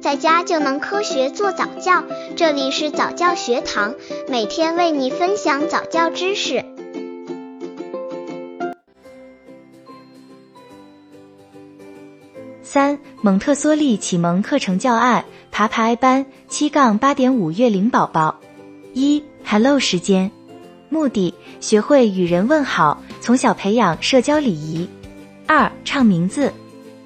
在家就能科学做早教。这里是早教学堂，每天为你分享早教知识。三蒙特梭利启蒙课程教案，爬爬 A 班七杠八点五月龄宝宝。一 Hello 时间，目的学会与人问好，从小培养社交礼仪。二唱名字，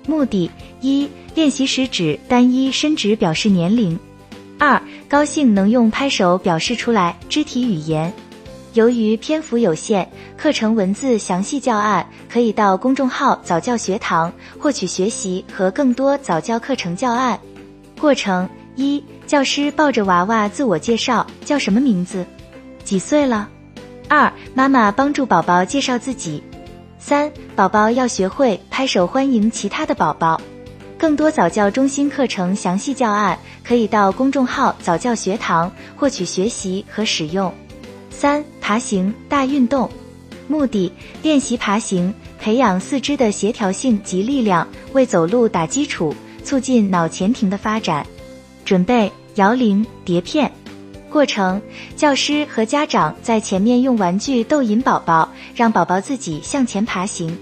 目的一练习食指单一伸直表示年龄。二高兴能用拍手表示出来，肢体语言。由于篇幅有限，课程文字详细教案可以到公众号早教学堂获取学习和更多早教课程教案。过程一：教师抱着娃娃自我介绍，叫什么名字？几岁了？二、妈妈帮助宝宝介绍自己。三、宝宝要学会拍手欢迎其他的宝宝。更多早教中心课程详细教案可以到公众号早教学堂获取学习和使用。三、爬行大运动，目的练习爬行，培养四肢的协调性及力量，为走路打基础，促进脑前庭的发展。准备摇铃碟片，过程教师和家长在前面用玩具逗引宝宝，让宝宝自己向前爬行。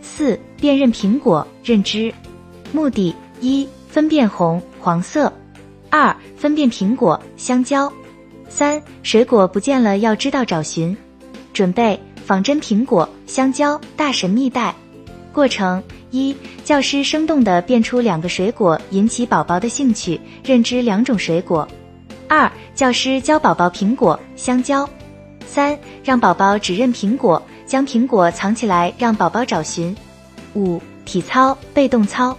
四、辨认苹果认知，目的一分辨红黄色，二分辨苹果香蕉。三水果不见了，要知道找寻。准备仿真苹果、香蕉、大神秘袋。过程一：教师生动地变出两个水果，引起宝宝的兴趣，认知两种水果。二：教师教宝宝苹果、香蕉。三：让宝宝只认苹果，将苹果藏起来，让宝宝找寻。五：体操被动操。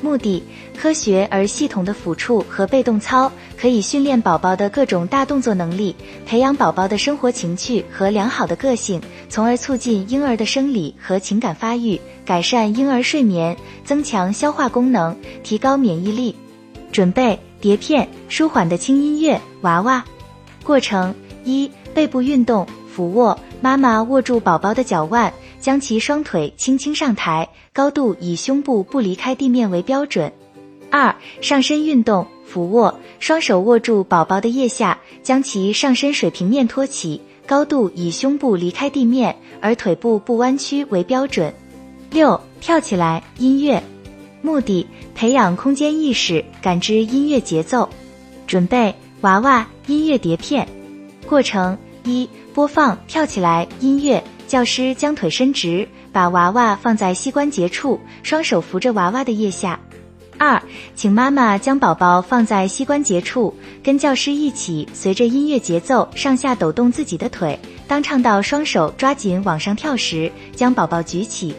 目的：科学而系统的抚触和被动操可以训练宝宝的各种大动作能力，培养宝宝的生活情趣和良好的个性，从而促进婴儿的生理和情感发育，改善婴儿睡眠，增强消化功能，提高免疫力。准备碟片，舒缓的轻音乐，娃娃。过程一：背部运动，俯卧，妈妈握住宝宝的脚腕。将其双腿轻轻上抬，高度以胸部不离开地面为标准。二、上身运动，俯卧，双手握住宝宝的腋下，将其上身水平面托起，高度以胸部离开地面，而腿部不弯曲为标准。六、跳起来，音乐，目的培养空间意识，感知音乐节奏。准备娃娃音乐碟片。过程一、播放跳起来音乐。教师将腿伸直，把娃娃放在膝关节处，双手扶着娃娃的腋下。二，请妈妈将宝宝放在膝关节处，跟教师一起随着音乐节奏上下抖动自己的腿。当唱到双手抓紧往上跳时，将宝宝举起。